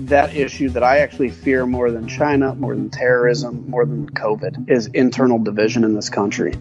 that issue that I actually fear more than China, more than terrorism, more than COVID is internal division in this country.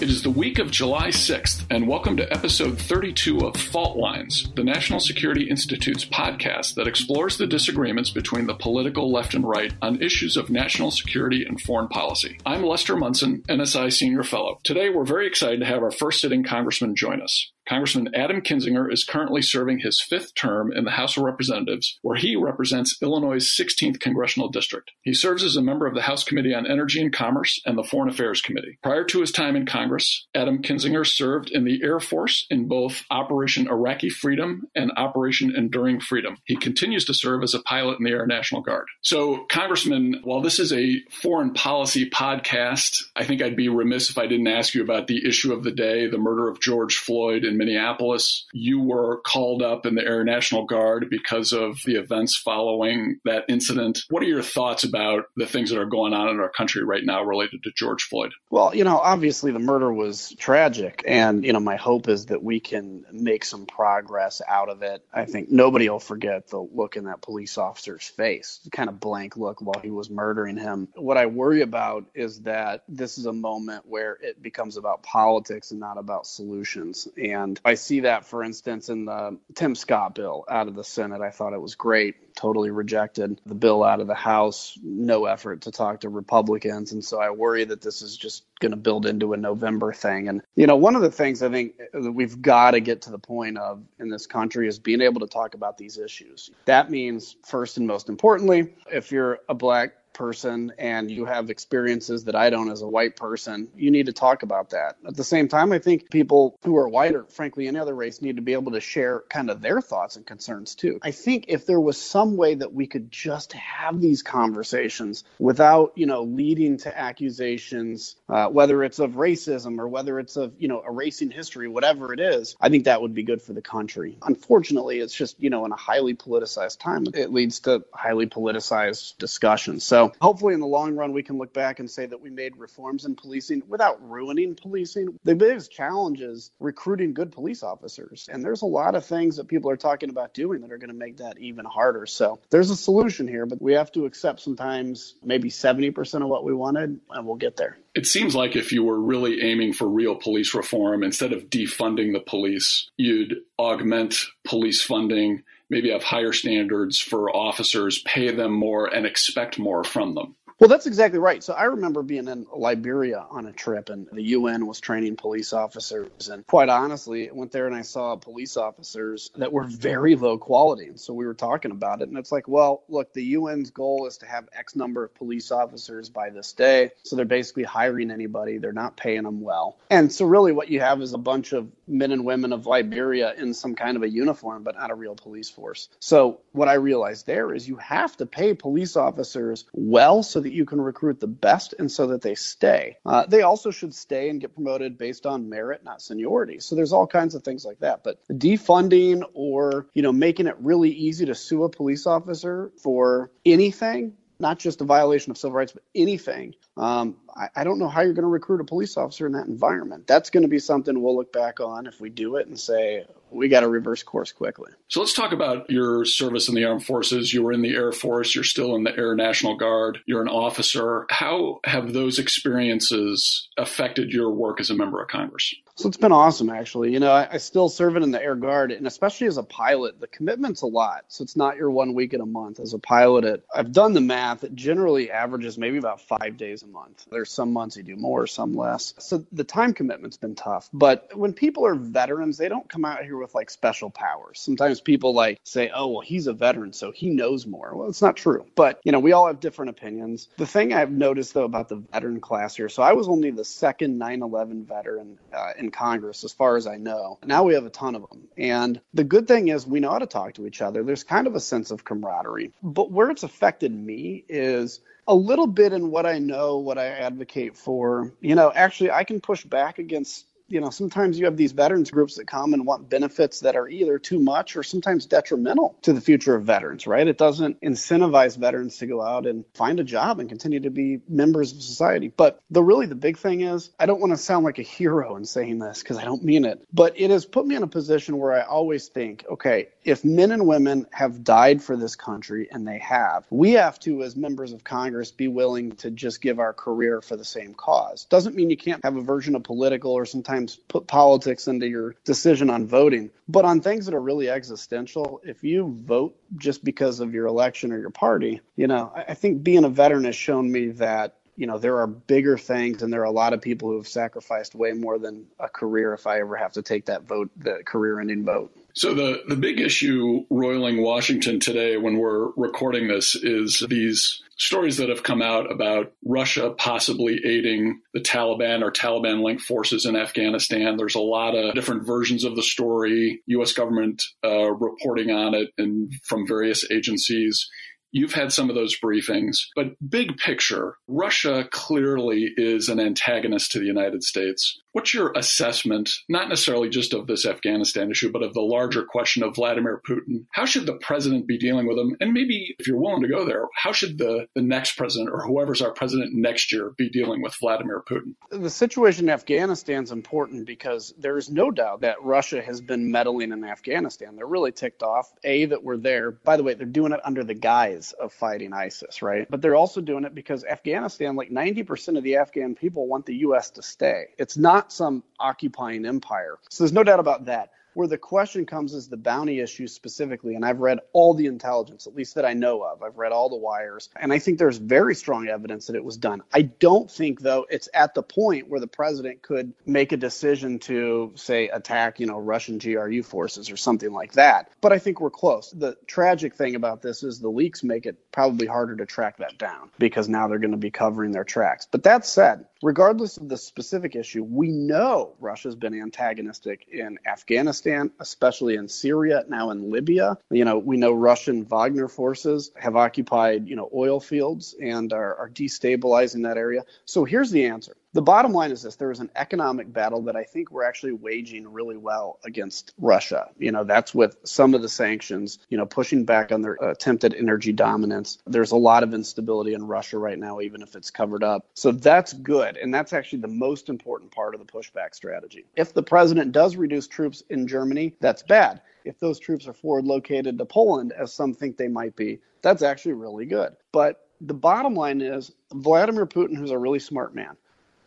It is the week of July 6th, and welcome to episode 32 of Fault Lines, the National Security Institute's podcast that explores the disagreements between the political left and right on issues of national security and foreign policy. I'm Lester Munson, NSI Senior Fellow. Today, we're very excited to have our first sitting congressman join us. Congressman Adam Kinzinger is currently serving his fifth term in the House of Representatives, where he represents Illinois' 16th congressional district. He serves as a member of the House Committee on Energy and Commerce and the Foreign Affairs Committee. Prior to his time in Congress, Adam Kinzinger served in the Air Force in both Operation Iraqi Freedom and Operation Enduring Freedom. He continues to serve as a pilot in the Air National Guard. So, Congressman, while this is a foreign policy podcast, I think I'd be remiss if I didn't ask you about the issue of the day, the murder of George Floyd in Minneapolis. You were called up in the Air National Guard because of the events following that incident. What are your thoughts about the things that are going on in our country right now related to George Floyd? Well, you know, obviously the murder was tragic. And, you know, my hope is that we can make some progress out of it. I think nobody will forget the look in that police officer's face, kind of blank look while he was murdering him. What I worry about is that this is a moment where it becomes about politics and not about solutions. And and I see that, for instance, in the Tim Scott bill out of the Senate. I thought it was great, totally rejected. The bill out of the House, no effort to talk to Republicans. And so I worry that this is just going to build into a November thing. And, you know, one of the things I think that we've got to get to the point of in this country is being able to talk about these issues. That means, first and most importantly, if you're a black person and you have experiences that I don't as a white person, you need to talk about that. At the same time, I think people who are white or frankly any other race need to be able to share kind of their thoughts and concerns too. I think if there was some way that we could just have these conversations without, you know, leading to accusations, uh, whether it's of racism or whether it's of, you know, erasing history, whatever it is, I think that would be good for the country. Unfortunately, it's just, you know, in a highly politicized time, it leads to highly politicized discussions. So hopefully, in the long run, we can look back and say that we made reforms in policing without ruining policing. The biggest challenge is recruiting good police officers. And there's a lot of things that people are talking about doing that are going to make that even harder. So there's a solution here, but we have to accept sometimes maybe 70% of what we wanted, and we'll get there. It seems like if you were really aiming for real police reform, instead of defunding the police, you'd augment police funding maybe have higher standards for officers, pay them more, and expect more from them. Well, that's exactly right. So I remember being in Liberia on a trip, and the UN was training police officers. And quite honestly, I went there and I saw police officers that were very low quality. And so we were talking about it, and it's like, well, look, the UN's goal is to have X number of police officers by this day. So they're basically hiring anybody, they're not paying them well. And so, really, what you have is a bunch of men and women of Liberia in some kind of a uniform, but not a real police force. So, what I realized there is you have to pay police officers well so that that you can recruit the best and so that they stay. Uh, they also should stay and get promoted based on merit, not seniority. So there's all kinds of things like that. But defunding or you know making it really easy to sue a police officer for anything not just a violation of civil rights, but anything. Um, I, I, don't know how you're going to recruit a police officer in that environment. That's going to be something we'll look back on if we do it and say, we got to reverse course quickly. So let's talk about your service in the armed forces. You were in the Air Force, you're still in the Air National Guard, you're an officer. How have those experiences affected your work as a member of Congress? So it's been awesome, actually. You know, I, I still serve it in the Air Guard, and especially as a pilot, the commitment's a lot. So it's not your one week in a month. As a pilot, it, I've done the math. It generally averages maybe about five days a month. There's some months you do more, some less. So the time commitment's been tough. But when people are veterans, they don't come out here with like special powers. Sometimes people like say, oh, well, he's a veteran, so he knows more. Well, it's not true. But, you know, we all have different opinions. The thing I've noticed, though, about the veteran class here, so I was only the second 9 11 veteran uh, in Congress, as far as I know. Now we have a ton of them. And the good thing is we know how to talk to each other. There's kind of a sense of camaraderie. But where it's affected me is a little bit in what I know, what I advocate for. You know, actually, I can push back against you know, sometimes you have these veterans groups that come and want benefits that are either too much or sometimes detrimental to the future of veterans, right? It doesn't incentivize veterans to go out and find a job and continue to be members of society. But the really the big thing is, I don't want to sound like a hero in saying this because I don't mean it, but it has put me in a position where I always think, okay, if men and women have died for this country and they have, we have to, as members of Congress, be willing to just give our career for the same cause. Doesn't mean you can't have a version of political or sometimes put politics into your decision on voting, but on things that are really existential, if you vote just because of your election or your party, you know, I think being a veteran has shown me that you know there are bigger things and there are a lot of people who have sacrificed way more than a career if i ever have to take that vote the career ending vote. So the the big issue roiling washington today when we're recording this is these stories that have come out about Russia possibly aiding the Taliban or Taliban linked forces in Afghanistan. There's a lot of different versions of the story, U.S. government uh, reporting on it and from various agencies. You've had some of those briefings, but big picture, Russia clearly is an antagonist to the United States. What's your assessment, not necessarily just of this Afghanistan issue, but of the larger question of Vladimir Putin? How should the president be dealing with him? And maybe if you're willing to go there, how should the, the next president or whoever's our president next year be dealing with Vladimir Putin? The situation in Afghanistan is important because there is no doubt that Russia has been meddling in Afghanistan. They're really ticked off, A, that we're there. By the way, they're doing it under the guise of fighting ISIS, right? But they're also doing it because Afghanistan, like 90% of the Afghan people want the U.S. to stay. It's not some occupying empire. So there's no doubt about that. Where the question comes is the bounty issue specifically, and I've read all the intelligence, at least that I know of. I've read all the wires, and I think there's very strong evidence that it was done. I don't think, though, it's at the point where the president could make a decision to, say, attack, you know, Russian GRU forces or something like that. But I think we're close. The tragic thing about this is the leaks make it probably harder to track that down because now they're going to be covering their tracks. But that said, regardless of the specific issue, we know Russia's been antagonistic in Afghanistan Afghanistan, especially in Syria, now in Libya. You know, we know Russian Wagner forces have occupied, you know, oil fields and are, are destabilizing that area. So here's the answer. The bottom line is this there is an economic battle that I think we're actually waging really well against Russia. You know, that's with some of the sanctions, you know, pushing back on their attempted energy dominance. There's a lot of instability in Russia right now, even if it's covered up. So that's good. And that's actually the most important part of the pushback strategy. If the president does reduce troops in Germany, that's bad. If those troops are forward located to Poland, as some think they might be, that's actually really good. But the bottom line is Vladimir Putin, who's a really smart man,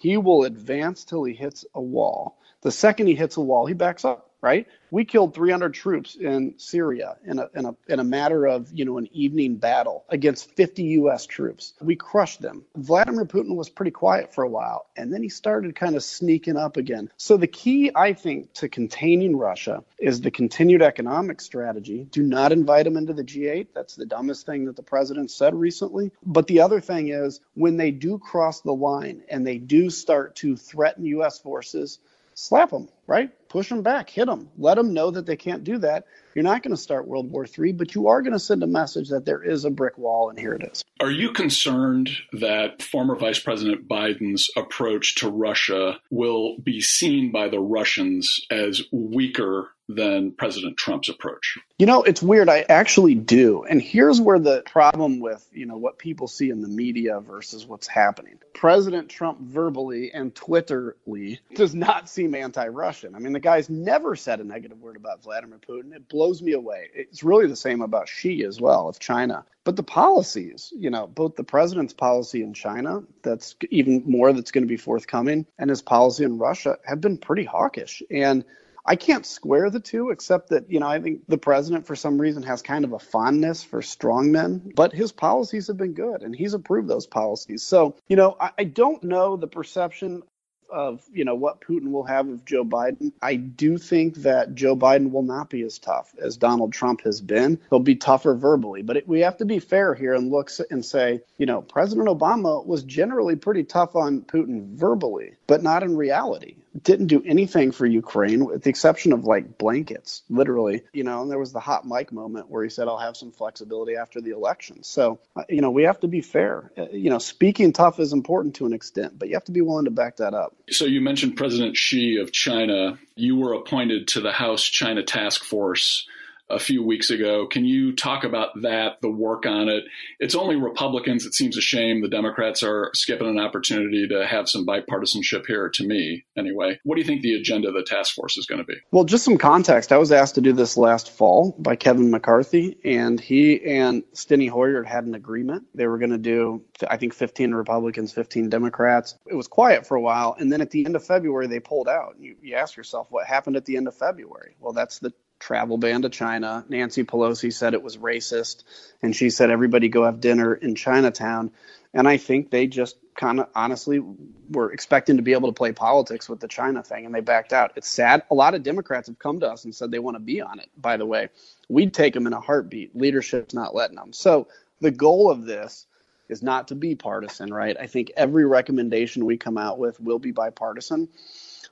he will advance till he hits a wall. The second he hits a wall, he backs up right? We killed 300 troops in Syria in a, in a, in a matter of, you know, an evening battle against 50 U.S. troops. We crushed them. Vladimir Putin was pretty quiet for a while, and then he started kind of sneaking up again. So the key, I think, to containing Russia is the continued economic strategy. Do not invite them into the G8. That's the dumbest thing that the president said recently. But the other thing is when they do cross the line and they do start to threaten U.S. forces, slap them, right? Push them back, hit them, let them know that they can't do that. You're not going to start World War III, but you are going to send a message that there is a brick wall, and here it is. Are you concerned that former Vice President Biden's approach to Russia will be seen by the Russians as weaker than President Trump's approach? You know, it's weird. I actually do. And here's where the problem with, you know, what people see in the media versus what's happening. President Trump verbally and Twitterly does not seem anti-Russian. I mean, the guy's never said a negative word about Vladimir Putin. It blows me away. It's really the same about Xi as well, of China. But the policies, you know, both the president's policy in China, that's even more that's going to be forthcoming, and his policy in Russia have been pretty hawkish. And I can't square the two, except that, you know, I think the president, for some reason, has kind of a fondness for strong men, but his policies have been good and he's approved those policies. So, you know, I, I don't know the perception of you know what Putin will have of Joe Biden. I do think that Joe Biden will not be as tough as Donald Trump has been. He'll be tougher verbally, but it, we have to be fair here and look and say, you know, President Obama was generally pretty tough on Putin verbally, but not in reality. Didn't do anything for Ukraine with the exception of like blankets, literally. You know, and there was the hot mic moment where he said, I'll have some flexibility after the election. So, uh, you know, we have to be fair. Uh, you know, speaking tough is important to an extent, but you have to be willing to back that up. So you mentioned President Xi of China. You were appointed to the House China Task Force a few weeks ago. Can you talk about that, the work on it? It's only Republicans. It seems a shame the Democrats are skipping an opportunity to have some bipartisanship here, to me, anyway. What do you think the agenda of the task force is going to be? Well, just some context. I was asked to do this last fall by Kevin McCarthy, and he and Steny Hoyer had an agreement. They were going to do, I think, 15 Republicans, 15 Democrats. It was quiet for a while, and then at the end of February, they pulled out. You, you ask yourself, what happened at the end of February? Well, that's the travel ban to China. Nancy Pelosi said it was racist, and she said everybody go have dinner in Chinatown. And I think they just kind of honestly were expecting to be able to play politics with the China thing, and they backed out. It's sad. A lot of Democrats have come to us and said they want to be on it. By the way, we'd take them in a heartbeat. Leadership's not letting them. So the goal of this is not to be partisan, right? I think every recommendation we come out with will be bipartisan.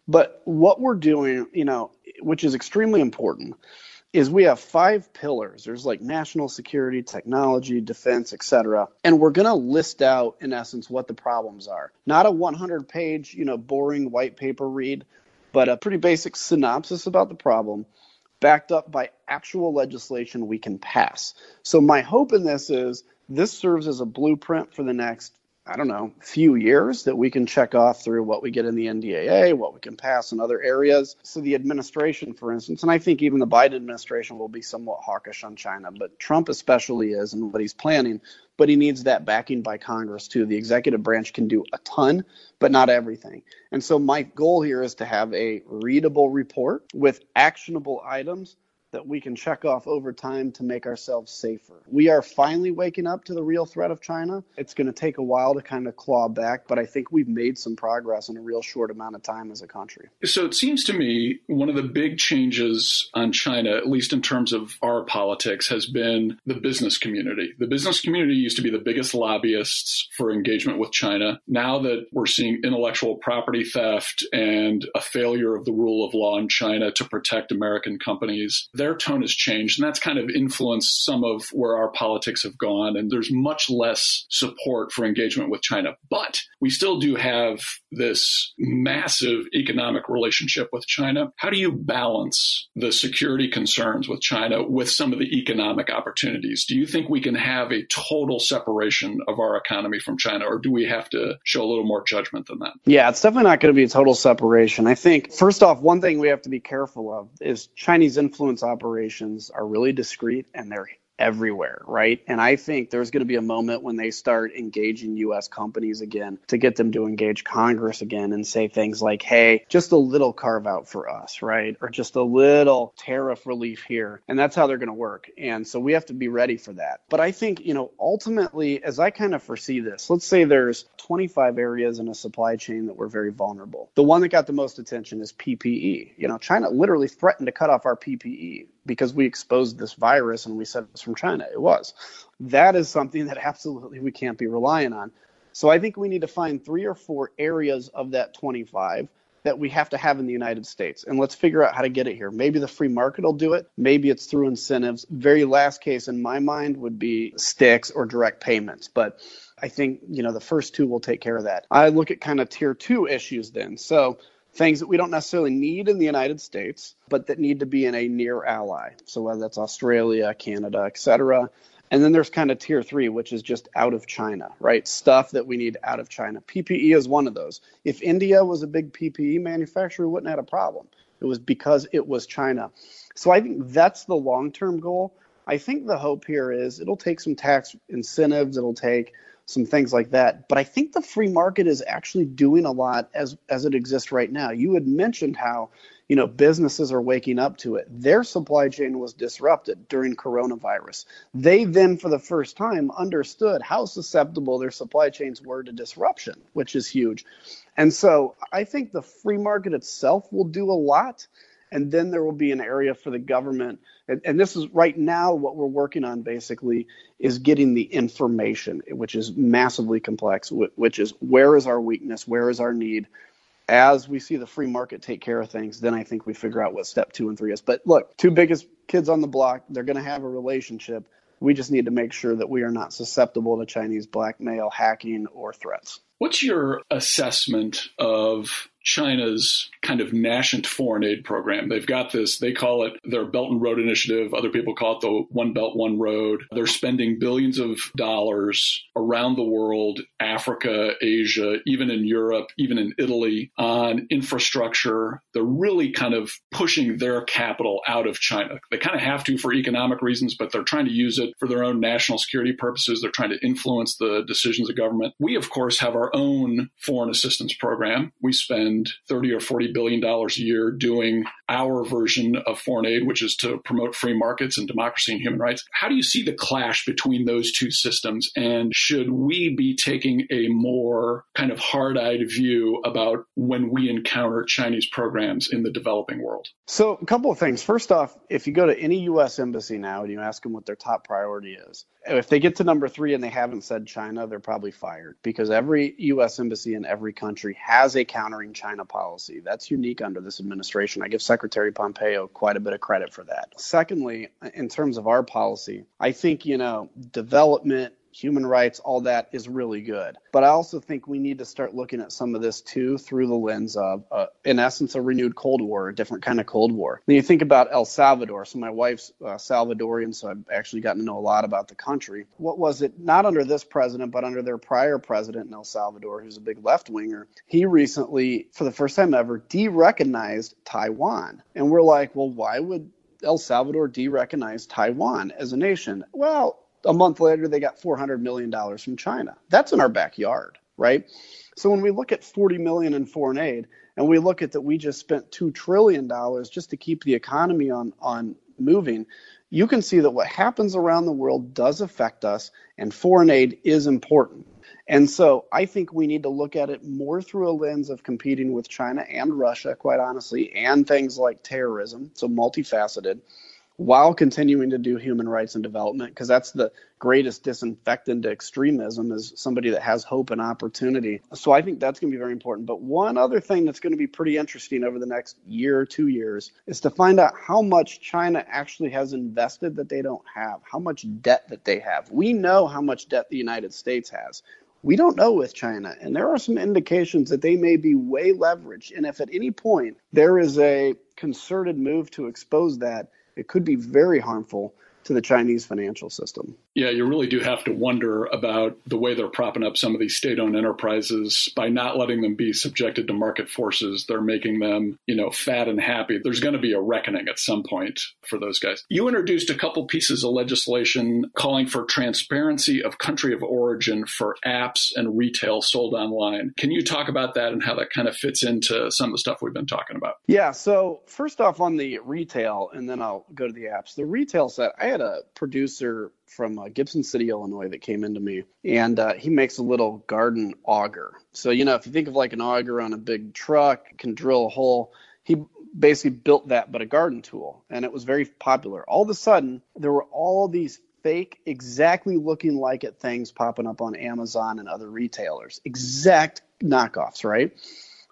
But what we're doing, you know, which is extremely important, is we have five pillars. There's like national security, technology, defense, etc. And we're going to list out in essence what the problems are. Not a 100-page, you know, boring white paper read, but a pretty basic synopsis about the problem backed up by actual legislation we can pass. So my hope in this is this serves as a blueprint for the next I don't know, few years that we can check off through what we get in the NDAA, what we can pass in other areas. So the administration, for instance, and I think even the Biden administration will be somewhat hawkish on China, but Trump especially is and what he's planning. But he needs that backing by Congress too. The executive branch can do a ton, but not everything. And so my goal here is to have a readable report with actionable items that we can check off over time to make ourselves safer. We are finally waking up to the real threat of China. It's going to take a while to kind of claw back, but I think we've made some progress in a real short amount of time as a country. So it seems to me one of the big changes on China, at least in terms of our politics, has been the business community. The business community used to be the biggest lobbyists for engagement with China. Now that we're seeing intellectual property theft and a failure of the rule of law in China to protect American companies, their tone has changed, and that's kind of influenced some of where our politics have gone. And there's much less support for engagement with China. But we still do have this massive economic relationship with China. How do you balance the security concerns with China with some of the economic opportunities? Do you think we can have a total separation of our economy from China, or do we have to show a little more judgment than that? Yeah, it's definitely not going to be a total separation. I think, first off, one thing we have to be careful of is Chinese influence operations are really discreet and they're everywhere, right? And I think there's going to be a moment when they start engaging US companies again to get them to engage Congress again and say things like, hey, just a little carve out for us, right? Or just a little tariff relief here. And that's how they're going to work. And so we have to be ready for that. But I think, you know, ultimately, as I kind of foresee this, let's say there's 25 areas in a supply chain that were very vulnerable. The one that got the most attention is PPE. You know, China literally threatened to cut off our PPE because we exposed this virus and we said it was from China. It was. That is something that absolutely we can't be relying on. So I think we need to find three or four areas of that 25 that we have to have in the United States. And let's figure out how to get it here. Maybe the free market will do it. Maybe it's through incentives. Very last case in my mind would be sticks or direct payments. But I think, you know, the first two will take care of that. I look at kind of tier two issues then. So things that we don't necessarily need in the United States, but that need to be in a near ally. So whether that's Australia, Canada, etc. And then there's kind of tier three, which is just out of China, right? Stuff that we need out of China. PPE is one of those. If India was a big PPE manufacturer, we wouldn't have a problem. It was because it was China. So I think that's the long term goal. I think the hope here is it'll take some tax incentives, it'll take some things like that. But I think the free market is actually doing a lot as as it exists right now. You had mentioned how you know businesses are waking up to it. Their supply chain was disrupted during coronavirus. They then, for the first time, understood how susceptible their supply chains were to disruption, which is huge. And so I think the free market itself will do a lot and then there will be an area for the government and, and, this is right now what we're working on basically is getting the information which is massively complex which is where is our weakness where is our need as we see the free market take care of things, then I think we figure out what step two and three is. But look, two biggest kids on the block, they're going to have a relationship. We just need to make sure that we are not susceptible to Chinese blackmail, hacking, or threats. What's your assessment of China's kind of nascent foreign aid program. They've got this, they call it their Belt and Road Initiative. Other people call it the One Belt, One Road. They're spending billions of dollars around the world, Africa, Asia, even in Europe, even in Italy, on infrastructure. They're really kind of pushing their capital out of China. They kind of have to for economic reasons, but they're trying to use it for their own national security purposes. They're trying to influence the decisions of government. We, of course, have our own foreign assistance program. We spend spend 30 or 40 billion dollars a year doing our version of foreign aid, which is to promote free markets and democracy and human rights. How do you see the clash between those two systems? And should we be taking a more kind of hard eyed view about when we encounter Chinese programs in the developing world? So, a couple of things. First off, if you go to any U.S. embassy now and you ask them what their top priority is, if they get to number three and they haven't said China, they're probably fired because every U.S. embassy in every country has a countering China policy. That's unique under this administration. I give Secretary Pompeo quite a bit of credit for that. Secondly, in terms of our policy, I think, you know, development human rights, all that is really good. But I also think we need to start looking at some of this too through the lens of, uh, in essence, a renewed Cold War, a different kind of Cold War. When you think about El Salvador, so my wife's uh, Salvadorian, so I've actually gotten to know a lot about the country. What was it, not under this president, but under their prior president in El Salvador, who's a big left winger? He recently, for the first time ever, de recognized Taiwan. And we're like, well, why would El Salvador de recognize Taiwan as a nation? Well, a month later, they got $400 million from China. That's in our backyard, right? So when we look at 40 million in foreign aid, and we look at that, we just spent two trillion dollars just to keep the economy on on moving. You can see that what happens around the world does affect us, and foreign aid is important. And so I think we need to look at it more through a lens of competing with China and Russia, quite honestly, and things like terrorism. So multifaceted while continuing to do human rights and development because that's the greatest disinfectant to extremism is somebody that has hope and opportunity so i think that's going to be very important but one other thing that's going to be pretty interesting over the next year or two years is to find out how much china actually has invested that they don't have how much debt that they have we know how much debt the united states has we don't know with China. And there are some indications that they may be way leveraged. And if at any point there is a concerted move to expose that, it could be very harmful to the Chinese financial system. Yeah, you really do have to wonder about the way they're propping up some of these state-owned enterprises by not letting them be subjected to market forces. They're making them, you know, fat and happy. There's going to be a reckoning at some point for those guys. You introduced a couple pieces of legislation calling for transparency of country of origin for apps and retail sold online. Can you talk about that and how that kind of fits into some of the stuff we've been talking about? Yeah, so first off on the retail and then I'll go to the apps. The retail set, I had a producer from uh, Gibson City, Illinois, that came into me, and uh, he makes a little garden auger. So you know, if you think of like an auger on a big truck, can drill a hole. He basically built that, but a garden tool, and it was very popular. All of a sudden, there were all these fake, exactly looking like it things popping up on Amazon and other retailers, exact knockoffs, right?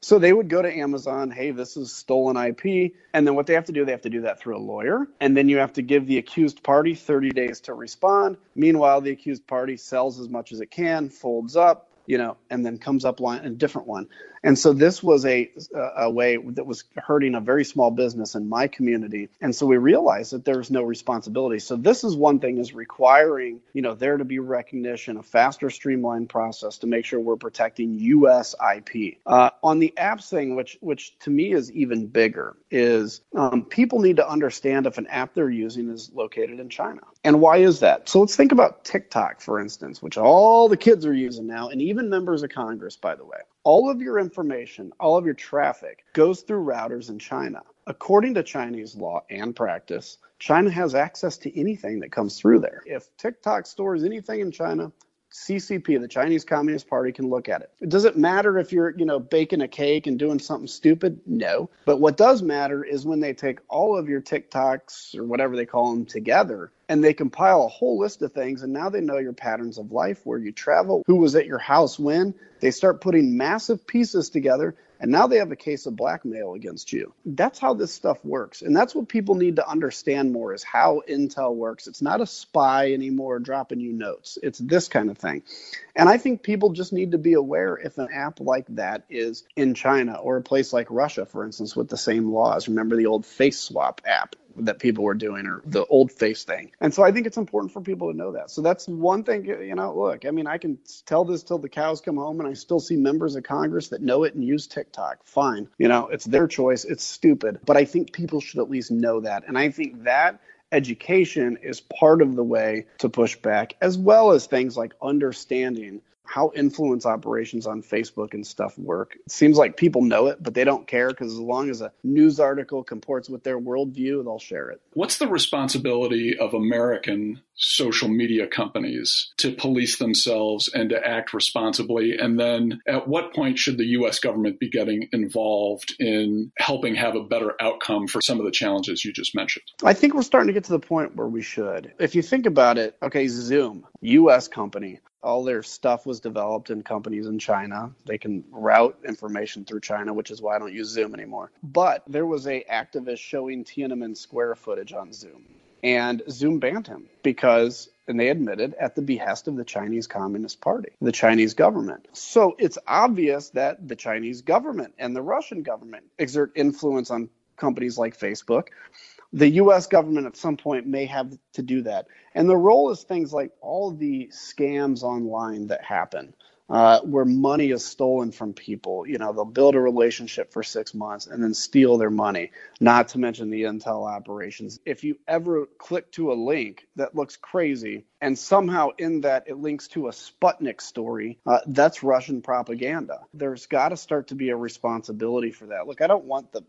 So they would go to Amazon, hey, this is stolen IP. And then what they have to do, they have to do that through a lawyer. And then you have to give the accused party 30 days to respond. Meanwhile, the accused party sells as much as it can, folds up, you know, and then comes up line a different one. And so this was a, a way that was hurting a very small business in my community. And so we realized that there was no responsibility. So this is one thing is requiring, you know, there to be recognition, a faster streamlined process to make sure we're protecting U.S. IP. Uh, on the apps thing, which which to me is even bigger, is um, people need to understand if an app they're using is located in China. And why is that? So let's think about TikTok, for instance, which all the kids are using now, and even members of Congress, by the way all of your information, all of your traffic goes through routers in China. According to Chinese law and practice, China has access to anything that comes through there. If TikTok stores anything in China, CCP, the Chinese Communist Party, can look at it. Does it matter if you're, you know, baking a cake and doing something stupid? No. But what does matter is when they take all of your TikToks or whatever they call them together and they compile a whole list of things and now they know your patterns of life, where you travel, who was at your house when. They start putting massive pieces together and now they have a case of blackmail against you. That's how this stuff works. And that's what people need to understand more is how Intel works. It's not a spy anymore dropping you notes. It's this kind of thing. And I think people just need to be aware if an app like that is in China or a place like Russia, for instance, with the same laws. Remember the old face swap app? That people were doing or the old face thing. And so I think it's important for people to know that. So that's one thing, you know, look, I mean, I can tell this till the cows come home and I still see members of Congress that know it and use TikTok. Fine. You know, it's their choice. It's stupid. But I think people should at least know that. And I think that education is part of the way to push back, as well as things like understanding how influence operations on Facebook and stuff work. It seems like people know it, but they don't care because as long as a news article comports with their worldview, they'll share it. What's the responsibility of American social media companies to police themselves and to act responsibly? And then at what point should the US government be getting involved in helping have a better outcome for some of the challenges you just mentioned? I think we're starting to get to the point where we should. If you think about it, okay, Zoom, US company, all their stuff was developed in companies in China. They can route information through China, which is why I don't use Zoom anymore. But there was a activist showing Tiananmen Square footage on Zoom, and Zoom banned him because and they admitted at the behest of the Chinese Communist Party, the Chinese government. So it's obvious that the Chinese government and the Russian government exert influence on companies like Facebook the US government at some point may have to do that. And the role is things like all the scams online that happen uh, where money is stolen from people. You know, they'll build a relationship for six months and then steal their money, not to mention the intel operations. If you ever click to a link that looks crazy and somehow in that it links to a Sputnik story, uh, that's Russian propaganda. There's got to start to be a responsibility for that. Look, I don't want the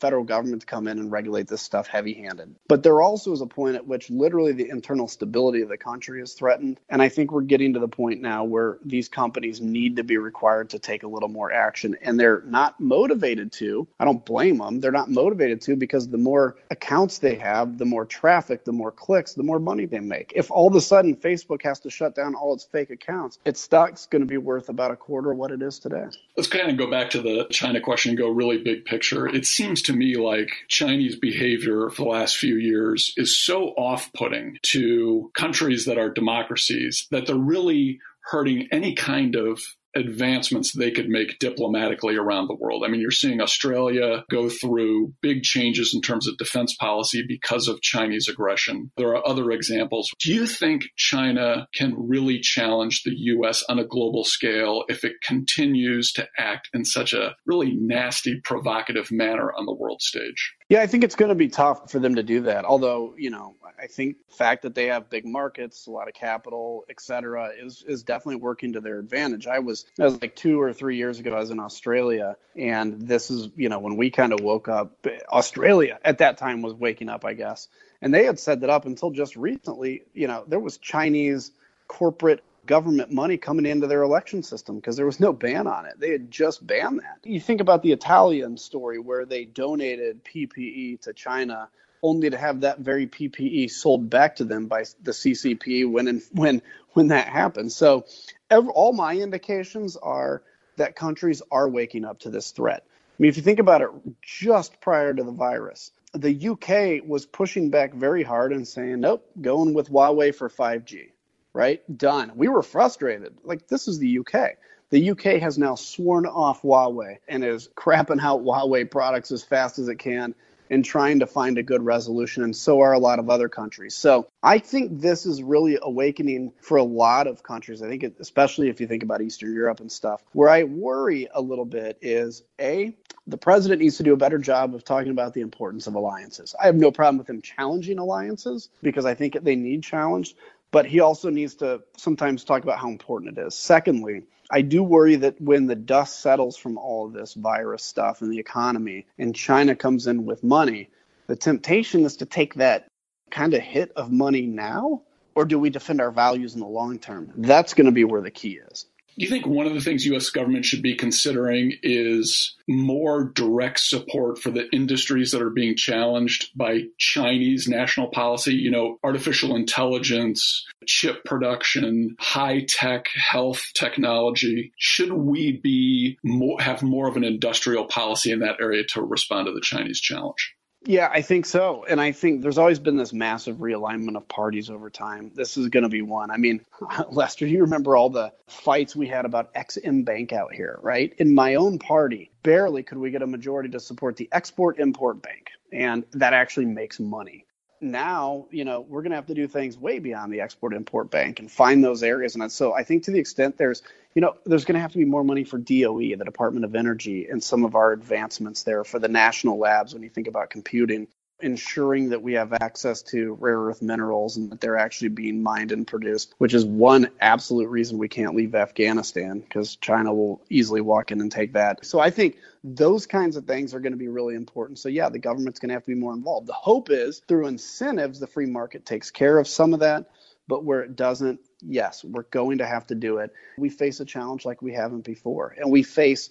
federal government to come in and regulate this stuff heavy handed, but there also is a point at which literally the internal stability of the country is threatened. And I think we're getting to the point now where these companies need to be required to take a little more action and they're not motivated to. I don't blame them. They're not motivated to because the more accounts they have, the more traffic, the more clicks, the more money they make. If all of a sudden Facebook has to shut down all its fake accounts, its stock's going to be worth about a quarter of what it is today. Let's kind of go back to the China question and go really big picture. It seems to me like Chinese behavior for the last few years is so off putting to countries that are democracies that they're really hurting any kind of advancements they could make diplomatically around the world. I mean, you're seeing Australia go through big changes in terms of defense policy because of Chinese aggression. There are other examples. Do you think China can really challenge the U.S. on a global scale if it continues to act in such a really nasty, provocative manner on the world stage? Yeah, I think it's going to be tough for them to do that. Although, you know, I think the fact that they have big markets, a lot of capital, et cetera, is is definitely working to their advantage. I was, I was like two or three years ago, I was in Australia, and this is, you know, when we kind of woke up. Australia at that time was waking up, I guess, and they had said that up until just recently, you know, there was Chinese corporate government money coming into their election system because there was no ban on it. They had just banned that. You think about the Italian story where they donated PPE to China only to have that very PPE sold back to them by the CCP when and when when that happened. So all my indications are that countries are waking up to this threat. I mean, if you think about it, just prior to the virus, the UK was pushing back very hard and saying, "Nope, going with Huawei for 5G." Right? Done. We were frustrated. Like, this is the UK. The UK has now sworn off Huawei and is crapping out Huawei products as fast as it can and trying to find a good resolution, and so are a lot of other countries. So I think this is really awakening for a lot of countries. I think, it, especially if you think about Eastern Europe and stuff. Where I worry a little bit is A, the president needs to do a better job of talking about the importance of alliances. I have no problem with him challenging alliances because I think they need challenged, but he also needs to sometimes talk about how important it is. Secondly, I do worry that when the dust settles from all of this virus stuff and the economy, and China comes in with money, the temptation is to take that kind of hit of money now, or do we defend our values in the long term? That's going to be where the key is. Do you think one of the things U.S. government should be considering is more direct support for the industries that are being challenged by Chinese national policy? You know, artificial intelligence, chip production, high tech health technology. Should we be more, have more of an industrial policy in that area to respond to the Chinese challenge? Yeah, I think so. And I think there's always been this massive realignment of parties over time. This is going to be one. I mean, Lester, you remember all the fights we had about Ex-Im Bank out here, right? In my own party, barely could we get a majority to support the Export Import Bank. And that actually makes money now, you know, we're going to have to do things way beyond the export import bank and find those areas. And so I think to the extent there's, you know, there's going to have to be more money for DOE, the Department of Energy, and some of our advancements there for the national labs when you think about computing ensuring that we have access to rare earth minerals and that they're actually being mined and produced, which is one absolute reason we can't leave Afghanistan because China will easily walk in and take that. So I think those kinds of things are going to be really important. So yeah, the government's going to have to be more involved. The hope is through incentives, the free market takes care of some of that. But where it doesn't, yes, we're going to have to do it. We face a challenge like we haven't before. And we face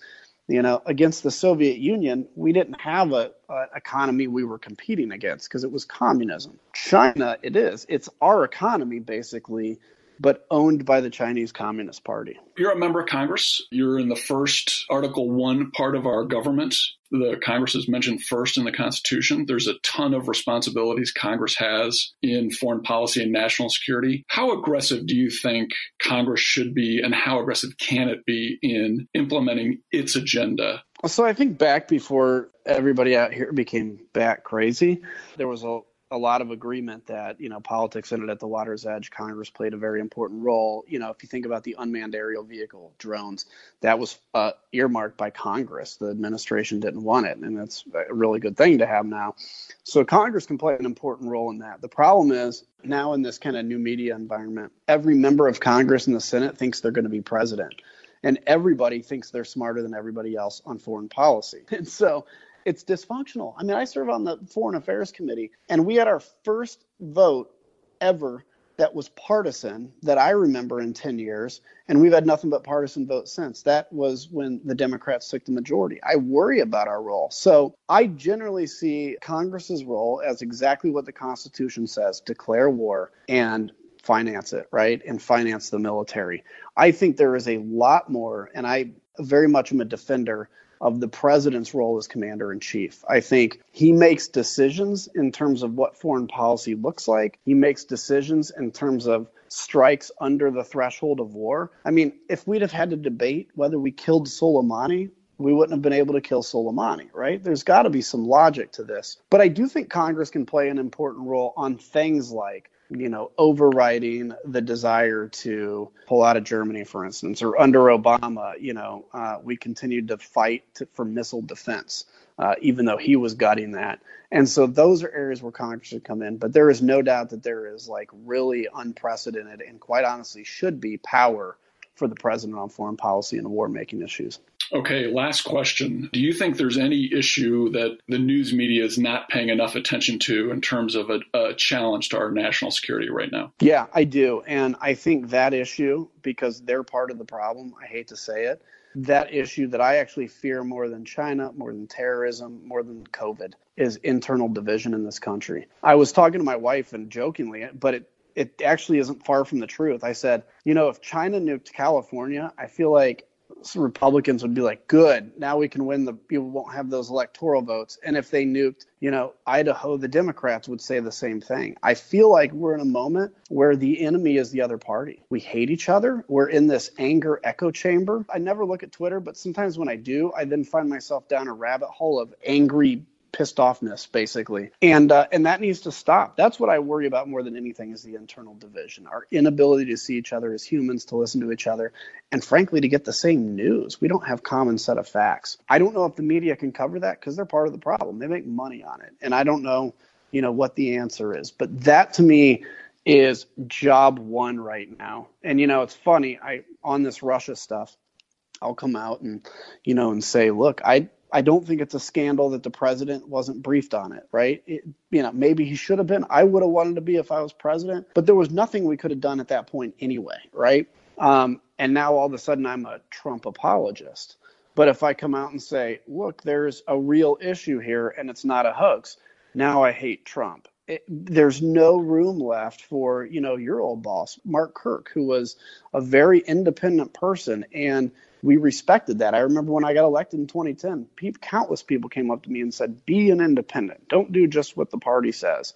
you know, against the Soviet Union, we didn't have a, a economy we were competing against because it was communism. China, it is. It's our economy basically but owned by the Chinese Communist Party. You're a member of Congress. You're in the first Article 1 part of our government. The Congress is mentioned first in the Constitution. There's a ton of responsibilities Congress has in foreign policy and national security. How aggressive do you think Congress should be, and how aggressive can it be in implementing its agenda? So I think back before everybody out here became bat crazy, there was a a lot of agreement that you know politics ended at the water's edge. Congress played a very important role. You know, if you think about the unmanned aerial vehicle drones, that was uh, earmarked by Congress. The administration didn't want it, and that's a really good thing to have now. So Congress can play an important role in that. The problem is now in this kind of new media environment, every member of Congress and the Senate thinks they're going to be president and everybody thinks they're smarter than everybody else on foreign policy. And so it's dysfunctional. I mean, I serve on the Foreign Affairs Committee, and we had our first vote ever that was partisan that I remember in 10 years, and we've had nothing but partisan votes since. That was when the Democrats took the majority. I worry about our role. So I generally see Congress's role as exactly what the Constitution says declare war and finance it, right? And finance the military. I think there is a lot more, and I very much am a defender of the president's role as commander in chief. I think he makes decisions in terms of what foreign policy looks like. He makes decisions in terms of strikes under the threshold of war. I mean, if we'd have had to debate whether we killed Soleimani, we wouldn't have been able to kill Soleimani, right? There's got to be some logic to this. But I do think Congress can play an important role on things like you know, overriding the desire to pull out of Germany, for instance, or under Obama, you know, uh, we continued to fight to, for missile defense, uh, even though he was gutting that. And so those are areas where Congress should come in. But there is no doubt that there is like really unprecedented and quite honestly should be power for the president on foreign policy and war making issues. Okay, last question. Do you think there's any issue that the news media is not paying enough attention to in terms of a, a, challenge to our national security right now? Yeah, I do. And I think that issue, because they're part of the problem, I hate to say it, that issue that I actually fear more than China, more than terrorism, more than COVID is internal division in this country. I was talking to my wife and jokingly, but it it actually isn't far from the truth. I said, you know, if China nuked California, I feel like Republicans would be like, good, now we can win the, people won't have those electoral votes. And if they nuked, you know, Idaho, the Democrats would say the same thing. I feel like we're in a moment where the enemy is the other party. We hate each other. We're in this anger echo chamber. I never look at Twitter, but sometimes when I do, I then find myself down a rabbit hole of angry pissed offness basically. And uh, and that needs to stop. That's what i worry about more than anything is the internal division. Our inability to see each other as humans to listen to each other and frankly to get the same news. We don't have common set of facts. I don't know if the media can cover that because they're part of the problem. They make money on it. And i don't know you know what the answer is. But that to me is job one right now. And you know it's funny i on this russia stuff i'll come out and you know and say look i I don't think it's a scandal that the president wasn't briefed on it, right? It, you know, maybe he should have been. I would have wanted to be if I was president, but there was nothing we could have done at that point anyway, right? Um, and now all of a sudden I'm a Trump apologist. But if I come out and say, look, there's a real issue here and it's not a hoax, now I hate Trump. It, there's no room left for, you know, your old boss, Mark Kirk, who was a very independent person. And we respected that. I remember when I got elected in 2010, people, countless people came up to me and said, be an independent. Don't do just what the party says.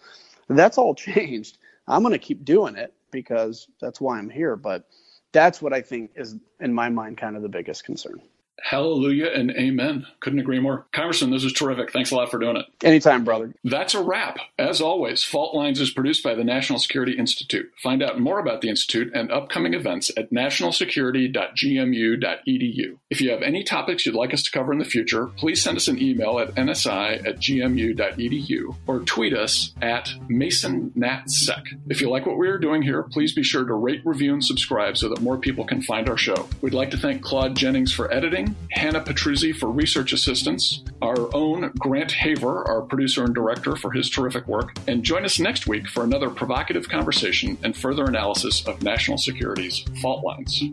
That's all changed. I'm going to keep doing it because that's why I'm here. But that's what I think is, in my mind, kind of the biggest concern. Hallelujah and amen. Couldn't agree more. Congressman, this is terrific. Thanks a lot for doing it. Anytime, brother. That's a wrap. As always, Fault Lines is produced by the National Security Institute. Find out more about the Institute and upcoming events at nationalsecurity.gmu.edu. If you have any topics you'd like us to cover in the future, please send us an email at nsi at gmu.edu or tweet us at MasonNatSec. If you like what we are doing here, please be sure to rate, review, and subscribe so that more people can find our show. We'd like to thank Claude Jennings for editing Hannah Petruzzi for research assistance, our own Grant Haver, our producer and director, for his terrific work, and join us next week for another provocative conversation and further analysis of national security's fault lines.